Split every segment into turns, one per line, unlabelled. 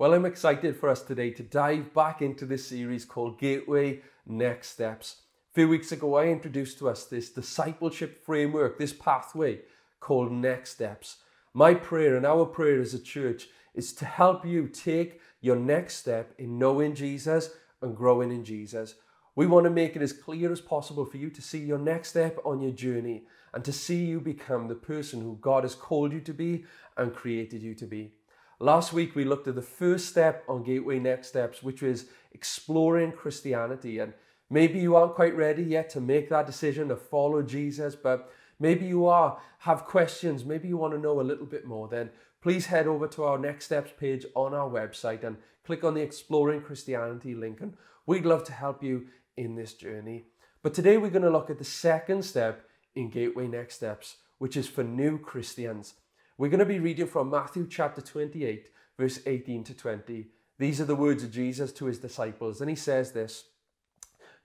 Well, I'm excited for us today to dive back into this series called Gateway Next Steps. A few weeks ago, I introduced to us this discipleship framework, this pathway called Next Steps. My prayer and our prayer as a church is to help you take your next step in knowing Jesus and growing in Jesus. We want to make it as clear as possible for you to see your next step on your journey and to see you become the person who God has called you to be and created you to be. Last week, we looked at the first step on Gateway Next Steps, which was exploring Christianity. And maybe you aren't quite ready yet to make that decision to follow Jesus, but maybe you are, have questions, maybe you want to know a little bit more, then please head over to our Next Steps page on our website and click on the Exploring Christianity link. And we'd love to help you in this journey. But today, we're going to look at the second step in Gateway Next Steps, which is for new Christians. We're going to be reading from Matthew chapter 28, verse 18 to 20. These are the words of Jesus to his disciples, and he says this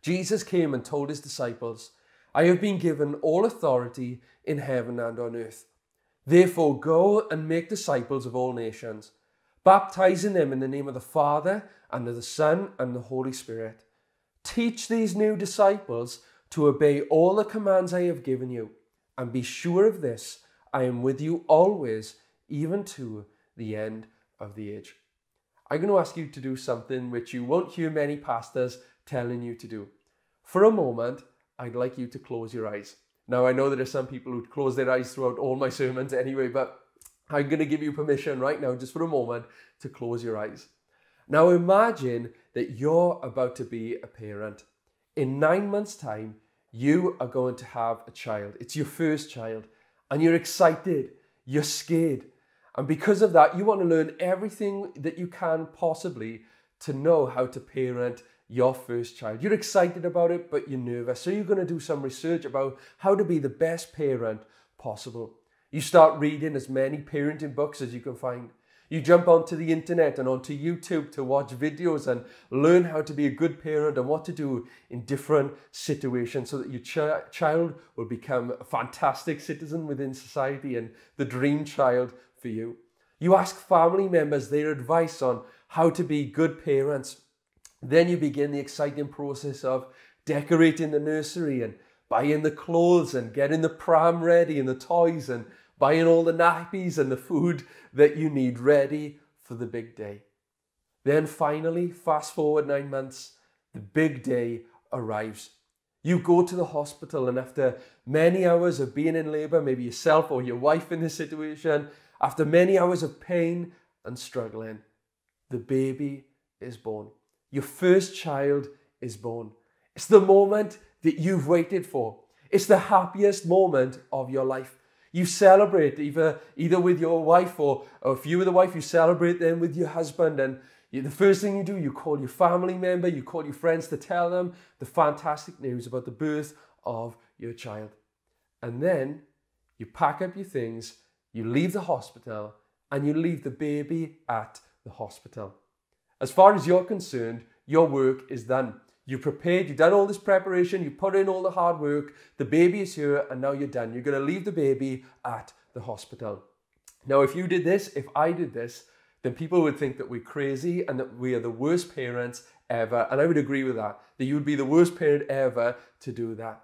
Jesus came and told his disciples, I have been given all authority in heaven and on earth. Therefore, go and make disciples of all nations, baptizing them in the name of the Father, and of the Son, and the Holy Spirit. Teach these new disciples to obey all the commands I have given you, and be sure of this I am with you always, even to the end of the age. I'm going to ask you to do something which you won't hear many pastors telling you to do. For a moment, I'd like you to close your eyes. Now, I know there are some people who close their eyes throughout all my sermons anyway, but I'm going to give you permission right now, just for a moment, to close your eyes. Now, imagine that you're about to be a parent. In nine months' time, you are going to have a child. It's your first child and you're excited, you're scared. And because of that, you want to learn everything that you can possibly to know how to parent your first child. You're excited about it, but you're nervous. So you're going to do some research about how to be the best parent possible. You start reading as many parenting books as you can find. You jump onto the internet and onto YouTube to watch videos and learn how to be a good parent and what to do in different situations so that your ch- child will become a fantastic citizen within society and the dream child for you. You ask family members their advice on how to be good parents. Then you begin the exciting process of decorating the nursery and buying the clothes and getting the pram ready and the toys and buying all the nappies and the food that you need ready for the big day. Then finally, fast forward nine months, the big day arrives. You go to the hospital, and after many hours of being in labor, maybe yourself or your wife in this situation, after many hours of pain and struggling, the baby is born. Your first child is born. It's the moment that you've waited for. It's the happiest moment of your life. You celebrate either, either with your wife or, or if you were the wife, you celebrate then with your husband. And you, the first thing you do, you call your family member, you call your friends to tell them the fantastic news about the birth of your child. And then you pack up your things, you leave the hospital, and you leave the baby at the hospital. As far as you're concerned, your work is done. You prepared, you've done all this preparation, you put in all the hard work, the baby is here, and now you're done. You're going to leave the baby at the hospital. Now, if you did this, if I did this, then people would think that we're crazy and that we are the worst parents ever. And I would agree with that, that you would be the worst parent ever to do that.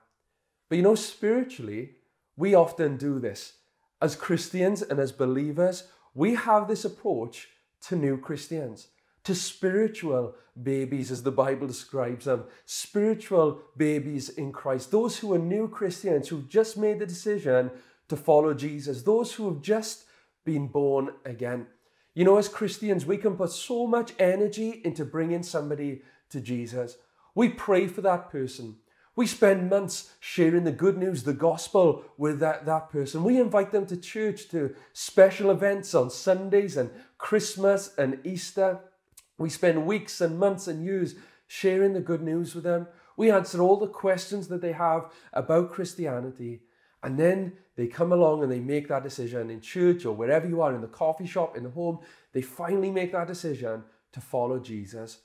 But you know, spiritually, we often do this. As Christians and as believers, we have this approach to new Christians to spiritual babies, as the Bible describes them, spiritual babies in Christ, those who are new Christians who've just made the decision to follow Jesus, those who have just been born again. You know, as Christians, we can put so much energy into bringing somebody to Jesus. We pray for that person. We spend months sharing the good news, the gospel with that, that person. We invite them to church, to special events on Sundays and Christmas and Easter. We spend weeks and months and years sharing the good news with them. We answer all the questions that they have about Christianity. And then they come along and they make that decision in church or wherever you are, in the coffee shop, in the home. They finally make that decision to follow Jesus.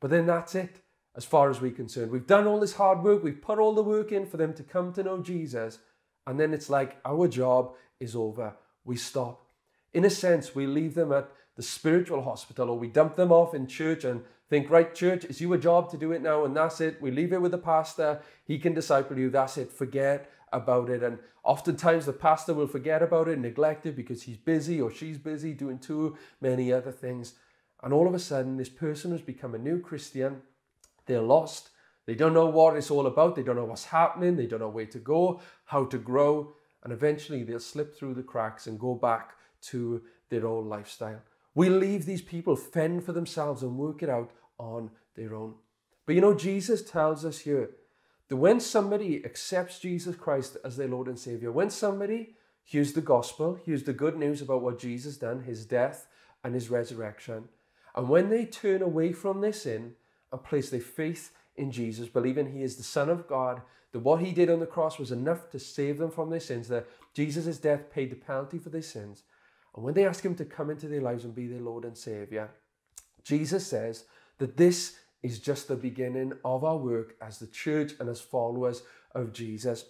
But then that's it, as far as we're concerned. We've done all this hard work, we've put all the work in for them to come to know Jesus. And then it's like our job is over. We stop. In a sense, we leave them at the spiritual hospital or we dump them off in church and think, right, church, it's your job to do it now and that's it. We leave it with the pastor. He can disciple you. That's it. Forget about it. And oftentimes the pastor will forget about it, neglect it because he's busy or she's busy doing too many other things. And all of a sudden, this person has become a new Christian. They're lost. They don't know what it's all about. They don't know what's happening. They don't know where to go, how to grow. And eventually they'll slip through the cracks and go back to their old lifestyle. We leave these people fend for themselves and work it out on their own. But you know, Jesus tells us here that when somebody accepts Jesus Christ as their Lord and Savior, when somebody hears the gospel, hears the good news about what Jesus done, his death and his resurrection, and when they turn away from their sin and place their faith in Jesus, believing he is the Son of God, that what he did on the cross was enough to save them from their sins, that Jesus' death paid the penalty for their sins, and when they ask Him to come into their lives and be their Lord and Savior, Jesus says that this is just the beginning of our work as the church and as followers of Jesus.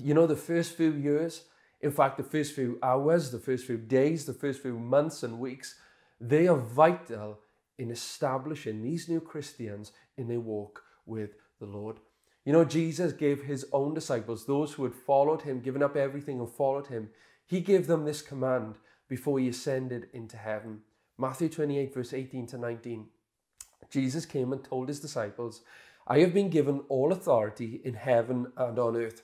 You know, the first few years, in fact, the first few hours, the first few days, the first few months and weeks, they are vital in establishing these new Christians in their walk with the Lord. You know, Jesus gave his own disciples, those who had followed him, given up everything and followed him, he gave them this command before he ascended into heaven. Matthew 28, verse 18 to 19. Jesus came and told his disciples, I have been given all authority in heaven and on earth.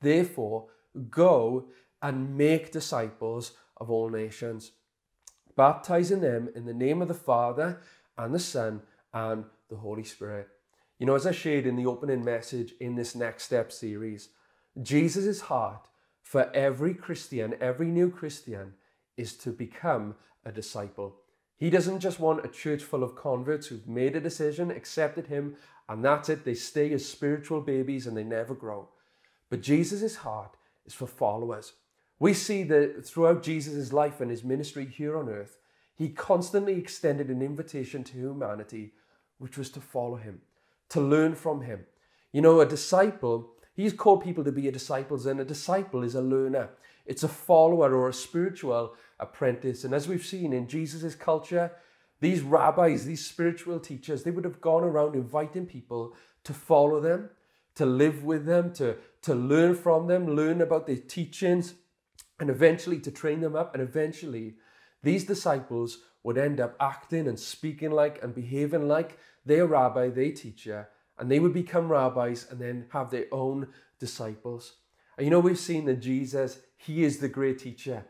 Therefore, go and make disciples of all nations, baptizing them in the name of the Father and the Son and the Holy Spirit. You know, as I shared in the opening message in this Next Step series, Jesus' heart for every Christian, every new Christian, is to become a disciple. He doesn't just want a church full of converts who've made a decision, accepted him, and that's it. They stay as spiritual babies and they never grow. But Jesus' heart is for followers. We see that throughout Jesus' life and his ministry here on earth, he constantly extended an invitation to humanity, which was to follow him, to learn from him. You know, a disciple, he's called people to be a disciples, and a disciple is a learner. It's a follower or a spiritual apprentice. And as we've seen in Jesus' culture, these rabbis, these spiritual teachers, they would have gone around inviting people to follow them, to live with them, to, to learn from them, learn about their teachings, and eventually to train them up. And eventually, these disciples would end up acting and speaking like and behaving like their rabbi, their teacher, and they would become rabbis and then have their own disciples. And you know, we've seen that Jesus, he is the great teacher.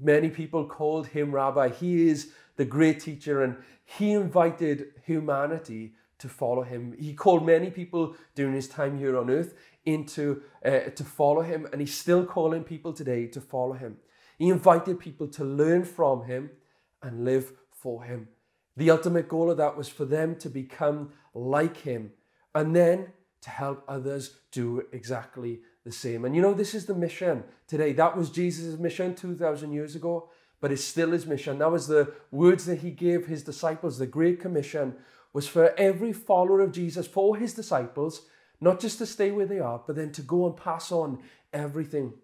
Many people called him rabbi. He is the great teacher, and he invited humanity to follow him. He called many people during his time here on earth into uh, to follow him, and he's still calling people today to follow him. He invited people to learn from him and live for him. The ultimate goal of that was for them to become like him and then to help others do exactly the same. And you know, this is the mission today. That was Jesus' mission 2,000 years ago, but it's still his mission. That was the words that he gave his disciples. The Great Commission was for every follower of Jesus, for his disciples, not just to stay where they are, but then to go and pass on everything,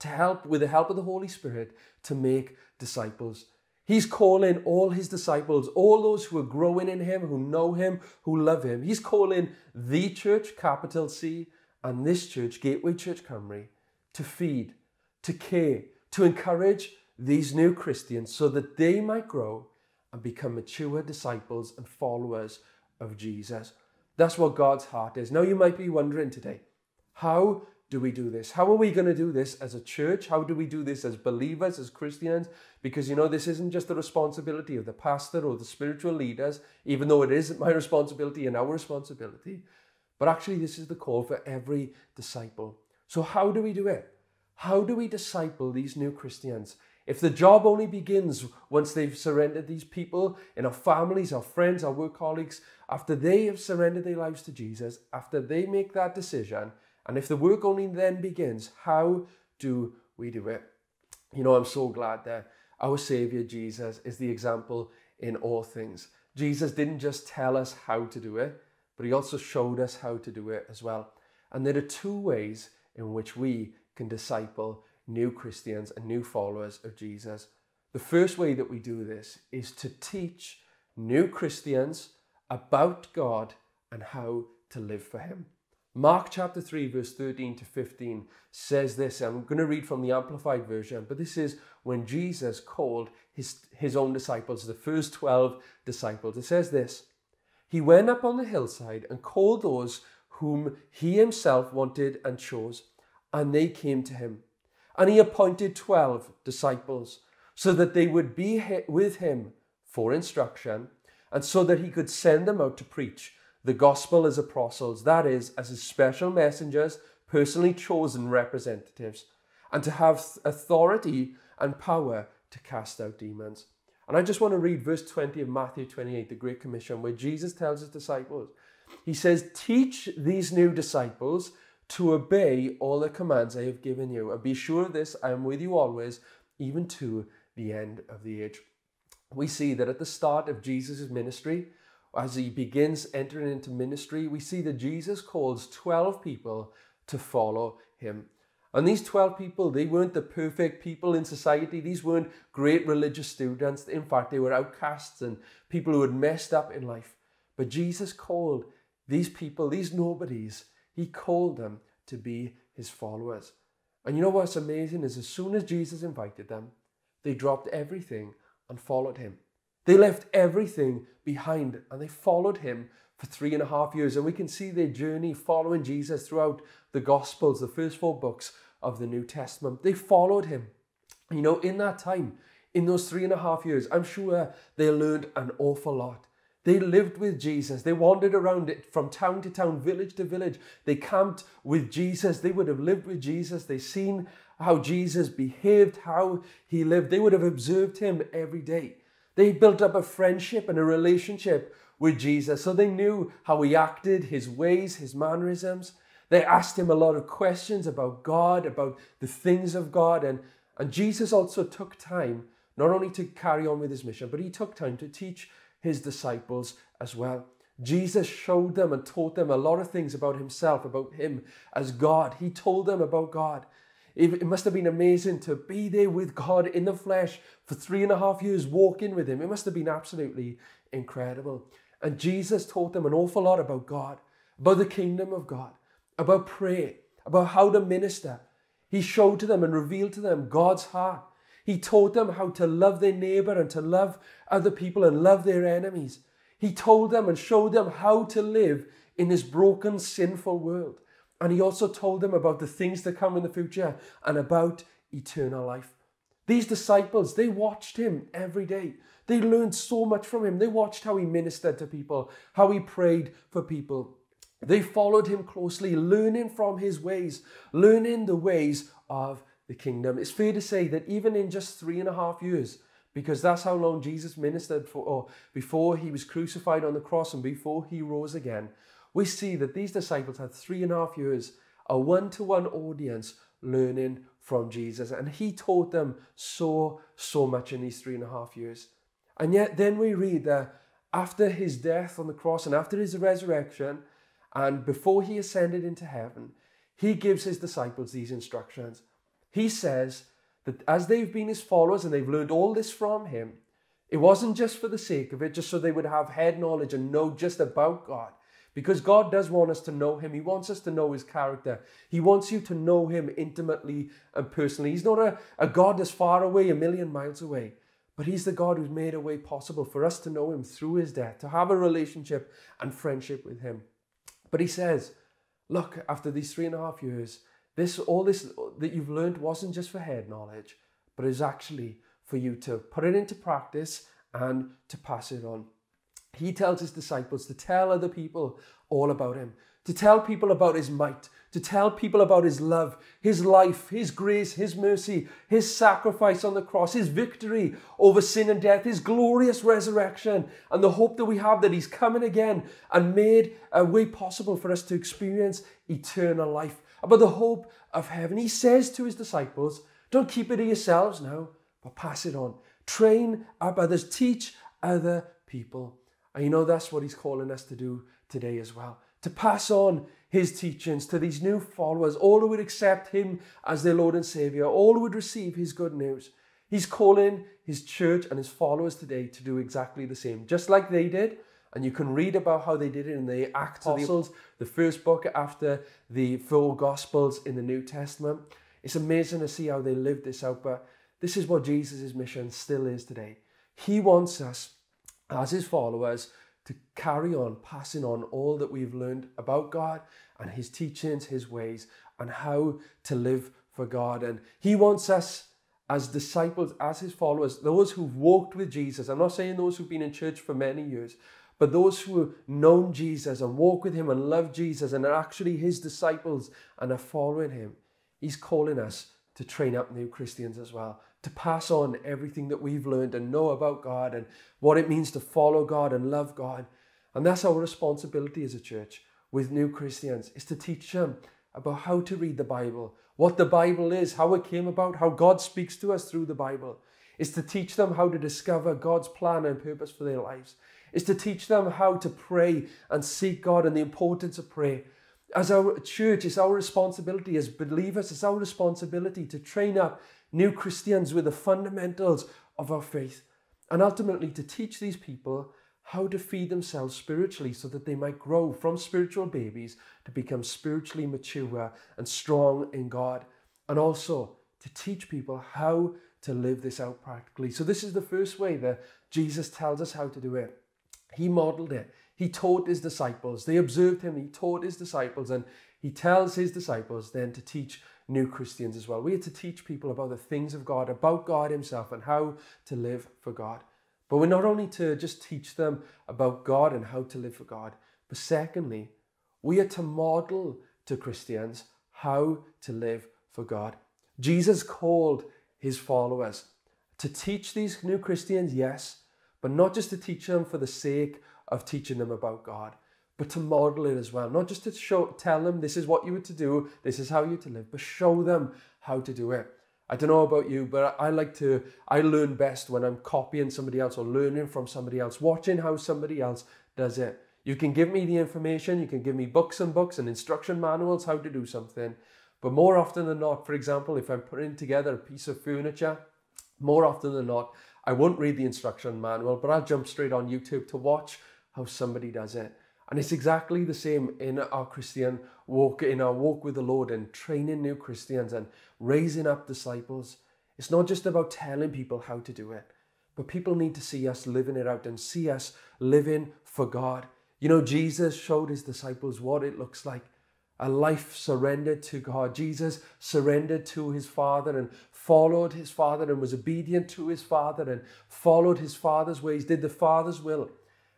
to help with the help of the Holy Spirit to make disciples. He's calling all his disciples, all those who are growing in him, who know him, who love him. He's calling the church, capital C, and this church, Gateway Church Cymru, to feed, to care, to encourage these new Christians so that they might grow and become mature disciples and followers of Jesus. That's what God's heart is. Now, you might be wondering today, how do we do this? How are we going to do this as a church? How do we do this as believers, as Christians? Because you know, this isn't just the responsibility of the pastor or the spiritual leaders, even though it is my responsibility and our responsibility. But actually, this is the call for every disciple. So, how do we do it? How do we disciple these new Christians? If the job only begins once they've surrendered these people in our families, our friends, our work colleagues, after they have surrendered their lives to Jesus, after they make that decision, and if the work only then begins, how do we do it? You know, I'm so glad that our Savior Jesus is the example in all things. Jesus didn't just tell us how to do it, but he also showed us how to do it as well. And there are two ways in which we can disciple new Christians and new followers of Jesus. The first way that we do this is to teach new Christians about God and how to live for Him. Mark chapter 3, verse 13 to 15 says this. I'm going to read from the Amplified Version, but this is when Jesus called his, his own disciples, the first 12 disciples. It says this He went up on the hillside and called those whom he himself wanted and chose, and they came to him. And he appointed 12 disciples so that they would be with him for instruction and so that he could send them out to preach the gospel as apostles, that is, as his special messengers, personally chosen representatives, and to have authority and power to cast out demons. And I just want to read verse 20 of Matthew 28, the Great Commission, where Jesus tells his disciples, He says, Teach these new disciples to obey all the commands I have given you, and be sure of this, I am with you always, even to the end of the age. We see that at the start of Jesus' ministry, as he begins entering into ministry, we see that Jesus calls 12 people to follow him. And these 12 people, they weren't the perfect people in society. These weren't great religious students. In fact, they were outcasts and people who had messed up in life. But Jesus called these people, these nobodies, he called them to be his followers. And you know what's amazing is as soon as Jesus invited them, they dropped everything and followed him. They left everything behind and they followed him for three and a half years. And we can see their journey following Jesus throughout the Gospels, the first four books of the New Testament. They followed him. You know, in that time, in those three and a half years, I'm sure they learned an awful lot. They lived with Jesus. They wandered around it from town to town, village to village. They camped with Jesus. They would have lived with Jesus. They seen how Jesus behaved, how he lived. They would have observed him every day. They built up a friendship and a relationship with Jesus, so they knew how he acted, his ways, his mannerisms. They asked him a lot of questions about God, about the things of God, and, and Jesus also took time not only to carry on with his mission, but he took time to teach his disciples as well. Jesus showed them and taught them a lot of things about himself, about him as God. He told them about God. It must have been amazing to be there with God in the flesh for three and a half years, walking with Him. It must have been absolutely incredible. And Jesus taught them an awful lot about God, about the kingdom of God, about prayer, about how to minister. He showed to them and revealed to them God's heart. He taught them how to love their neighbor and to love other people and love their enemies. He told them and showed them how to live in this broken, sinful world. And he also told them about the things that come in the future and about eternal life. These disciples, they watched him every day. They learned so much from him. They watched how he ministered to people, how he prayed for people. They followed him closely, learning from his ways, learning the ways of the kingdom. It's fair to say that even in just three and a half years, because that's how long Jesus ministered for, or before he was crucified on the cross and before he rose again, we see that these disciples had three and a half years, a one to one audience learning from Jesus. And he taught them so, so much in these three and a half years. And yet, then we read that after his death on the cross and after his resurrection, and before he ascended into heaven, he gives his disciples these instructions. He says that as they've been his followers and they've learned all this from him, it wasn't just for the sake of it, just so they would have head knowledge and know just about God. Because God does want us to know Him. He wants us to know His character. He wants you to know Him intimately and personally. He's not a, a God that's far away, a million miles away, but He's the God who's made a way possible for us to know Him through His death, to have a relationship and friendship with Him. But He says, Look, after these three and a half years, this all this that you've learned wasn't just for head knowledge, but is actually for you to put it into practice and to pass it on. He tells his disciples to tell other people all about him, to tell people about his might, to tell people about his love, his life, his grace, his mercy, his sacrifice on the cross, his victory over sin and death, his glorious resurrection, and the hope that we have that he's coming again and made a way possible for us to experience eternal life, about the hope of heaven. He says to his disciples, Don't keep it to yourselves now, but pass it on. Train up others, teach other people. And you know, that's what he's calling us to do today as well to pass on his teachings to these new followers, all who would accept him as their Lord and Savior, all who would receive his good news. He's calling his church and his followers today to do exactly the same, just like they did. And you can read about how they did it in the Acts of the Apostles, the first book after the four Gospels in the New Testament. It's amazing to see how they lived this out, but this is what Jesus' mission still is today. He wants us, as his followers, to carry on passing on all that we've learned about God and his teachings, his ways, and how to live for God. And he wants us as disciples, as his followers, those who've walked with Jesus. I'm not saying those who've been in church for many years, but those who have known Jesus and walk with him and love Jesus and are actually his disciples and are following him. He's calling us to train up new Christians as well, to pass on everything that we've learned and know about God and what it means to follow God and love God. And that's our responsibility as a church with new Christians, is to teach them about how to read the Bible, what the Bible is, how it came about, how God speaks to us through the Bible. Is to teach them how to discover God's plan and purpose for their lives. Is to teach them how to pray and seek God and the importance of prayer. As our church, it's our responsibility as believers, it's our responsibility to train up new Christians with the fundamentals of our faith and ultimately to teach these people how to feed themselves spiritually so that they might grow from spiritual babies to become spiritually mature and strong in God. And also to teach people how to live this out practically. So, this is the first way that Jesus tells us how to do it. He modeled it. He taught his disciples. They observed him. He taught his disciples. And he tells his disciples then to teach new Christians as well. We are to teach people about the things of God, about God himself, and how to live for God. But we're not only to just teach them about God and how to live for God, but secondly, we are to model to Christians how to live for God. Jesus called his followers to teach these new Christians, yes, but not just to teach them for the sake of teaching them about God, but to model it as well. Not just to show, tell them this is what you were to do, this is how you to live, but show them how to do it. I don't know about you, but I like to, I learn best when I'm copying somebody else or learning from somebody else, watching how somebody else does it. You can give me the information, you can give me books and books and instruction manuals how to do something. But more often than not, for example, if I'm putting together a piece of furniture, more often than not, I won't read the instruction manual, but I'll jump straight on YouTube to watch how somebody does it. And it's exactly the same in our Christian walk, in our walk with the Lord and training new Christians and raising up disciples. It's not just about telling people how to do it, but people need to see us living it out and see us living for God. You know, Jesus showed his disciples what it looks like a life surrendered to God. Jesus surrendered to his Father and followed his Father and was obedient to his Father and followed his Father's ways, did the Father's will.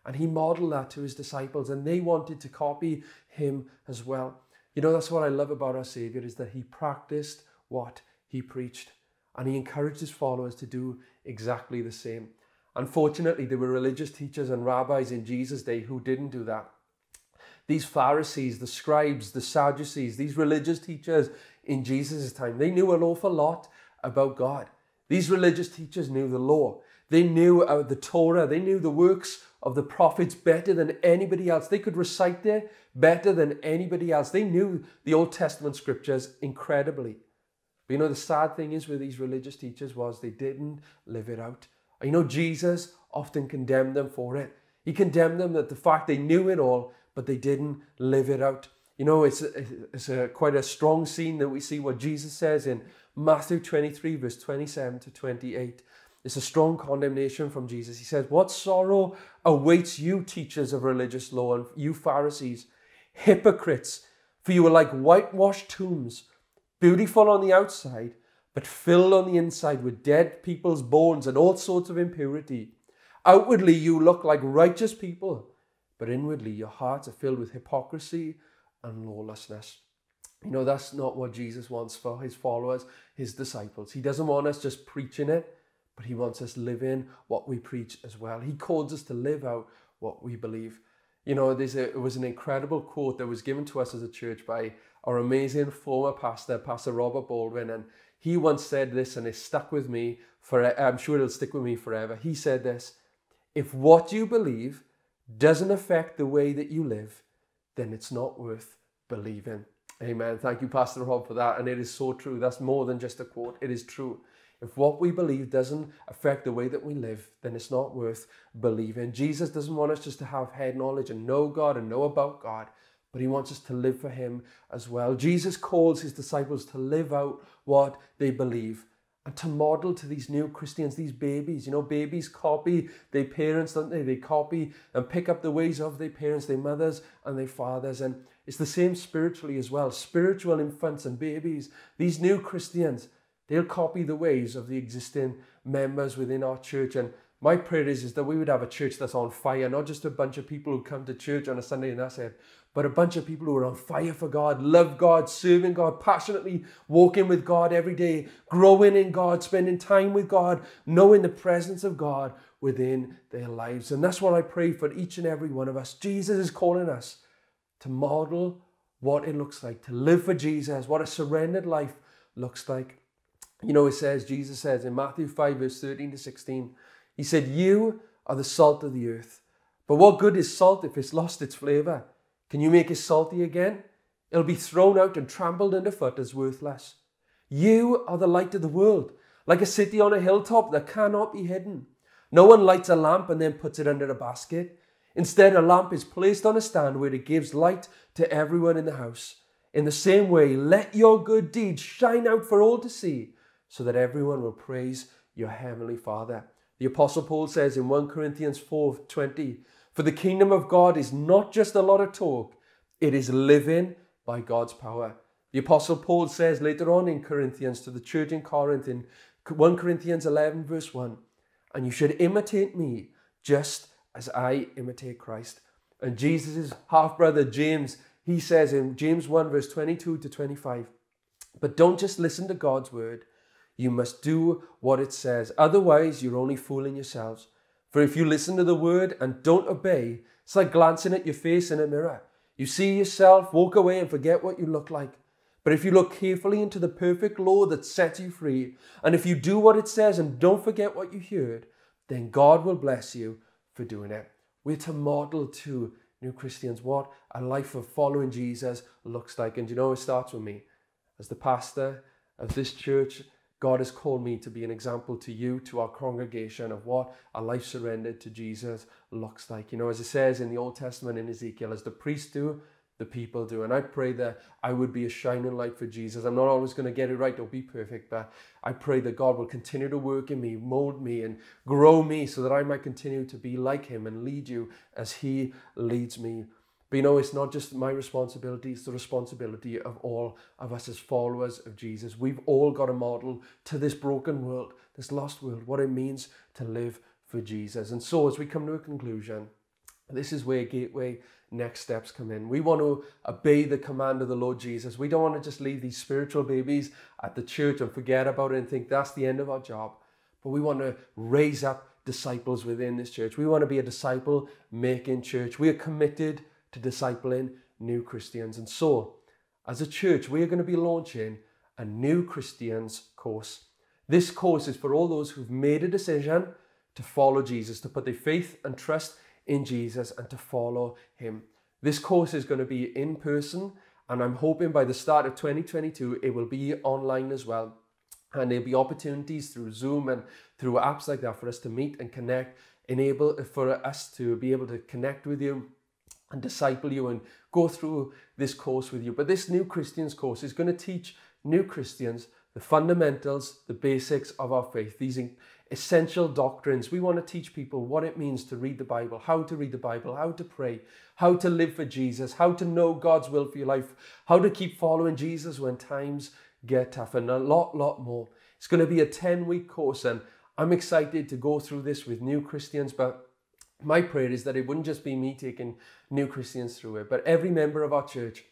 And he modeled that to his disciples, and they wanted to copy him as well. You know, that's what I love about our Savior is that he practiced what he preached, and he encouraged his followers to do exactly the same. Unfortunately, there were religious teachers and rabbis in Jesus' day who didn't do that. These Pharisees, the scribes, the Sadducees, these religious teachers in Jesus' time, they knew an awful lot about God. These religious teachers knew the law. They knew uh, the Torah. They knew the works of the prophets better than anybody else. They could recite it better than anybody else. They knew the Old Testament scriptures incredibly. But you know, the sad thing is with these religious teachers was they didn't live it out. You know, Jesus often condemned them for it. He condemned them that the fact they knew it all, but they didn't live it out. You know, it's, it's a, quite a strong scene that we see what Jesus says in Matthew 23, verse 27 to 28. It's a strong condemnation from Jesus. He says, What sorrow awaits you, teachers of religious law, and you Pharisees, hypocrites, for you are like whitewashed tombs, beautiful on the outside, but filled on the inside with dead people's bones and all sorts of impurity. Outwardly, you look like righteous people, but inwardly, your hearts are filled with hypocrisy and lawlessness. You know, that's not what Jesus wants for his followers, his disciples. He doesn't want us just preaching it, but he wants us living what we preach as well. He calls us to live out what we believe. You know, there's a, it was an incredible quote that was given to us as a church by our amazing former pastor, Pastor Robert Baldwin, and he once said this, and it stuck with me for. I'm sure it'll stick with me forever. He said this: "If what you believe doesn't affect the way that you live, then it's not worth believing." Amen. Thank you, Pastor Rob, for that. And it is so true. That's more than just a quote, it is true. If what we believe doesn't affect the way that we live, then it's not worth believing. Jesus doesn't want us just to have head knowledge and know God and know about God, but He wants us to live for Him as well. Jesus calls His disciples to live out what they believe and to model to these new Christians, these babies. You know, babies copy their parents, don't they? They copy and pick up the ways of their parents, their mothers, and their fathers. And it's the same spiritually as well. Spiritual infants and babies, these new Christians, they'll copy the ways of the existing members within our church. And my prayer is, is that we would have a church that's on fire, not just a bunch of people who come to church on a Sunday and that's it, but a bunch of people who are on fire for God, love God, serving God, passionately walking with God every day, growing in God, spending time with God, knowing the presence of God within their lives. And that's what I pray for each and every one of us. Jesus is calling us to model what it looks like, to live for Jesus, what a surrendered life looks like. You know, it says, Jesus says in Matthew 5, verse 13 to 16, He said, You are the salt of the earth. But what good is salt if it's lost its flavor? Can you make it salty again? It'll be thrown out and trampled underfoot as worthless. You are the light of the world, like a city on a hilltop that cannot be hidden. No one lights a lamp and then puts it under a basket. Instead, a lamp is placed on a stand where it gives light to everyone in the house. In the same way, let your good deeds shine out for all to see, so that everyone will praise your heavenly Father. The Apostle Paul says in 1 Corinthians 4:20, for the kingdom of God is not just a lot of talk, it is living by God's power. The Apostle Paul says later on in Corinthians to the church in Corinth in 1 Corinthians 11, verse 1, and you should imitate me just as I imitate Christ. And Jesus' half brother James, he says in James 1, verse 22 to 25, but don't just listen to God's word, you must do what it says. Otherwise, you're only fooling yourselves. For if you listen to the word and don't obey, it's like glancing at your face in a mirror. You see yourself, walk away, and forget what you look like. But if you look carefully into the perfect law that sets you free, and if you do what it says and don't forget what you heard, then God will bless you for doing it. We're to model to new Christians what a life of following Jesus looks like. And you know, it starts with me. As the pastor of this church, God has called me to be an example to you, to our congregation, of what a life surrendered to Jesus looks like. You know, as it says in the Old Testament in Ezekiel, as the priests do, the people do. And I pray that I would be a shining light for Jesus. I'm not always going to get it right or be perfect, but I pray that God will continue to work in me, mold me, and grow me so that I might continue to be like Him and lead you as He leads me but you know, it's not just my responsibility, it's the responsibility of all of us as followers of Jesus. We've all got a model to this broken world, this lost world, what it means to live for Jesus. And so, as we come to a conclusion, this is where Gateway next steps come in. We want to obey the command of the Lord Jesus. We don't want to just leave these spiritual babies at the church and forget about it and think that's the end of our job. But we want to raise up disciples within this church. We want to be a disciple making church. We are committed to discipling new Christians. And so, as a church, we are going to be launching a new Christians course. This course is for all those who've made a decision to follow Jesus, to put their faith and trust in Jesus and to follow him. This course is going to be in person, and I'm hoping by the start of 2022 it will be online as well. And there'll be opportunities through Zoom and through apps like that for us to meet and connect, enable for us to be able to connect with you and disciple you and go through this course with you. But this New Christians course is going to teach new Christians the fundamentals, the basics of our faith, these essential doctrines. We want to teach people what it means to read the Bible, how to read the Bible, how to pray, how to live for Jesus, how to know God's will for your life, how to keep following Jesus when times get tough, and a lot, lot more. It's going to be a 10 week course, and I'm excited to go through this with new Christians, but my prayer is that it wouldn't just be me taking new Christians through it, but every member of our church.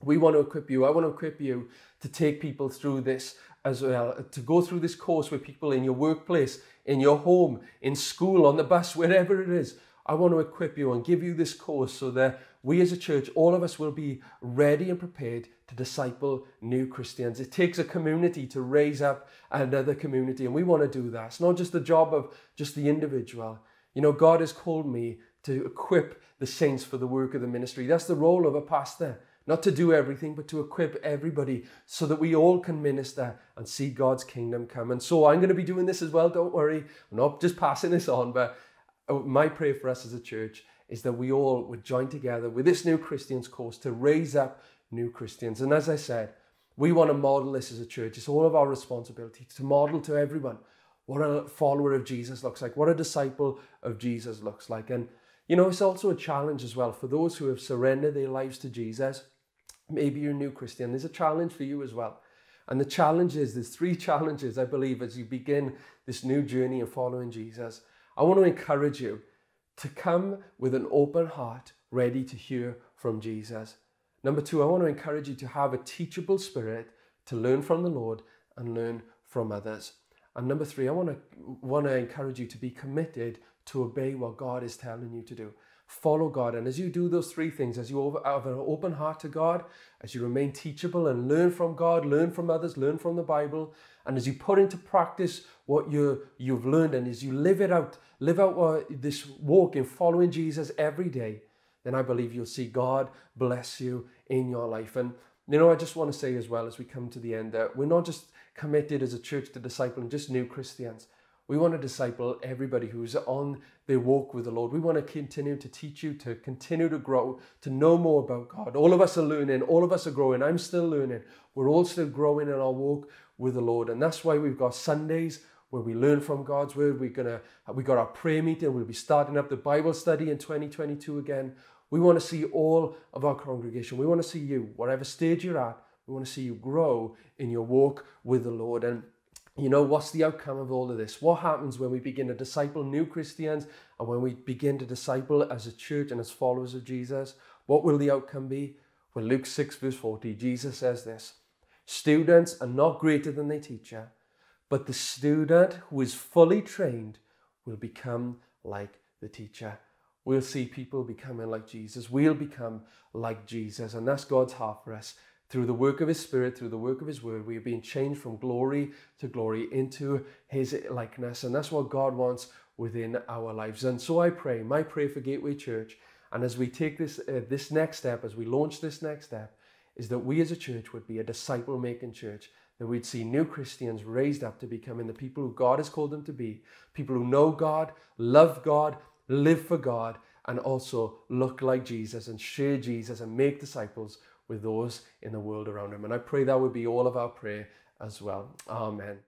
We want to equip you. I want to equip you to take people through this as well, to go through this course with people in your workplace, in your home, in school, on the bus, wherever it is. I want to equip you and give you this course so that we as a church, all of us will be ready and prepared to disciple new Christians. It takes a community to raise up another community, and we want to do that. It's not just the job of just the individual. You know, God has called me to equip the saints for the work of the ministry. That's the role of a pastor. not to do everything, but to equip everybody so that we all can minister and see God's kingdom come. And so I'm going to be doing this as well. Don't worry. I'm not just passing this on, but uh, my prayer for us as a church is that we all would join together with this new Christians course to raise up new Christians. And as I said, we want to model this as a church. It's all of our responsibility to model to everyone what a follower of Jesus looks like, what a disciple of Jesus looks like. And, you know, it's also a challenge as well for those who have surrendered their lives to Jesus. Maybe you're a new Christian. There's a challenge for you as well. And the challenge is there's three challenges, I believe, as you begin this new journey of following Jesus. I want to encourage you to come with an open heart, ready to hear from Jesus. Number two, I want to encourage you to have a teachable spirit to learn from the Lord and learn from others. And number three, I want to want to encourage you to be committed to obey what God is telling you to do. Follow God. And as you do those three things, as you have an open heart to God, as you remain teachable and learn from God, learn from others, learn from the Bible, and as you put into practice what you, you've learned, and as you live it out, live out this walk in following Jesus every day, then I believe you'll see God bless you in your life. And you know, I just want to say as well as we come to the end that we're not just committed as a church to discipling just new Christians. We want to disciple everybody who's on their walk with the Lord. We want to continue to teach you, to continue to grow, to know more about God. All of us are learning, all of us are growing. I'm still learning. We're all still growing in our walk with the Lord. And that's why we've got Sundays where we learn from God's word. We're gonna we got our prayer meeting. We'll be starting up the Bible study in 2022 again. We want to see all of our congregation. We want to see you, whatever stage you're at. We want to see you grow in your walk with the Lord. And you know, what's the outcome of all of this? What happens when we begin to disciple new Christians and when we begin to disciple as a church and as followers of Jesus? What will the outcome be? Well, Luke 6, verse 40, Jesus says this Students are not greater than their teacher, but the student who is fully trained will become like the teacher. We'll see people becoming like Jesus. We'll become like Jesus. And that's God's heart for us through the work of His Spirit, through the work of His Word, we are being changed from glory to glory into His likeness. And that's what God wants within our lives. And so I pray, my prayer for Gateway Church, and as we take this, uh, this next step, as we launch this next step, is that we as a church would be a disciple making church, that we'd see new Christians raised up to becoming the people who God has called them to be, people who know God, love God, live for God, and also look like Jesus and share Jesus and make disciples with those in the world around him. And I pray that would be all of our prayer as well. Amen.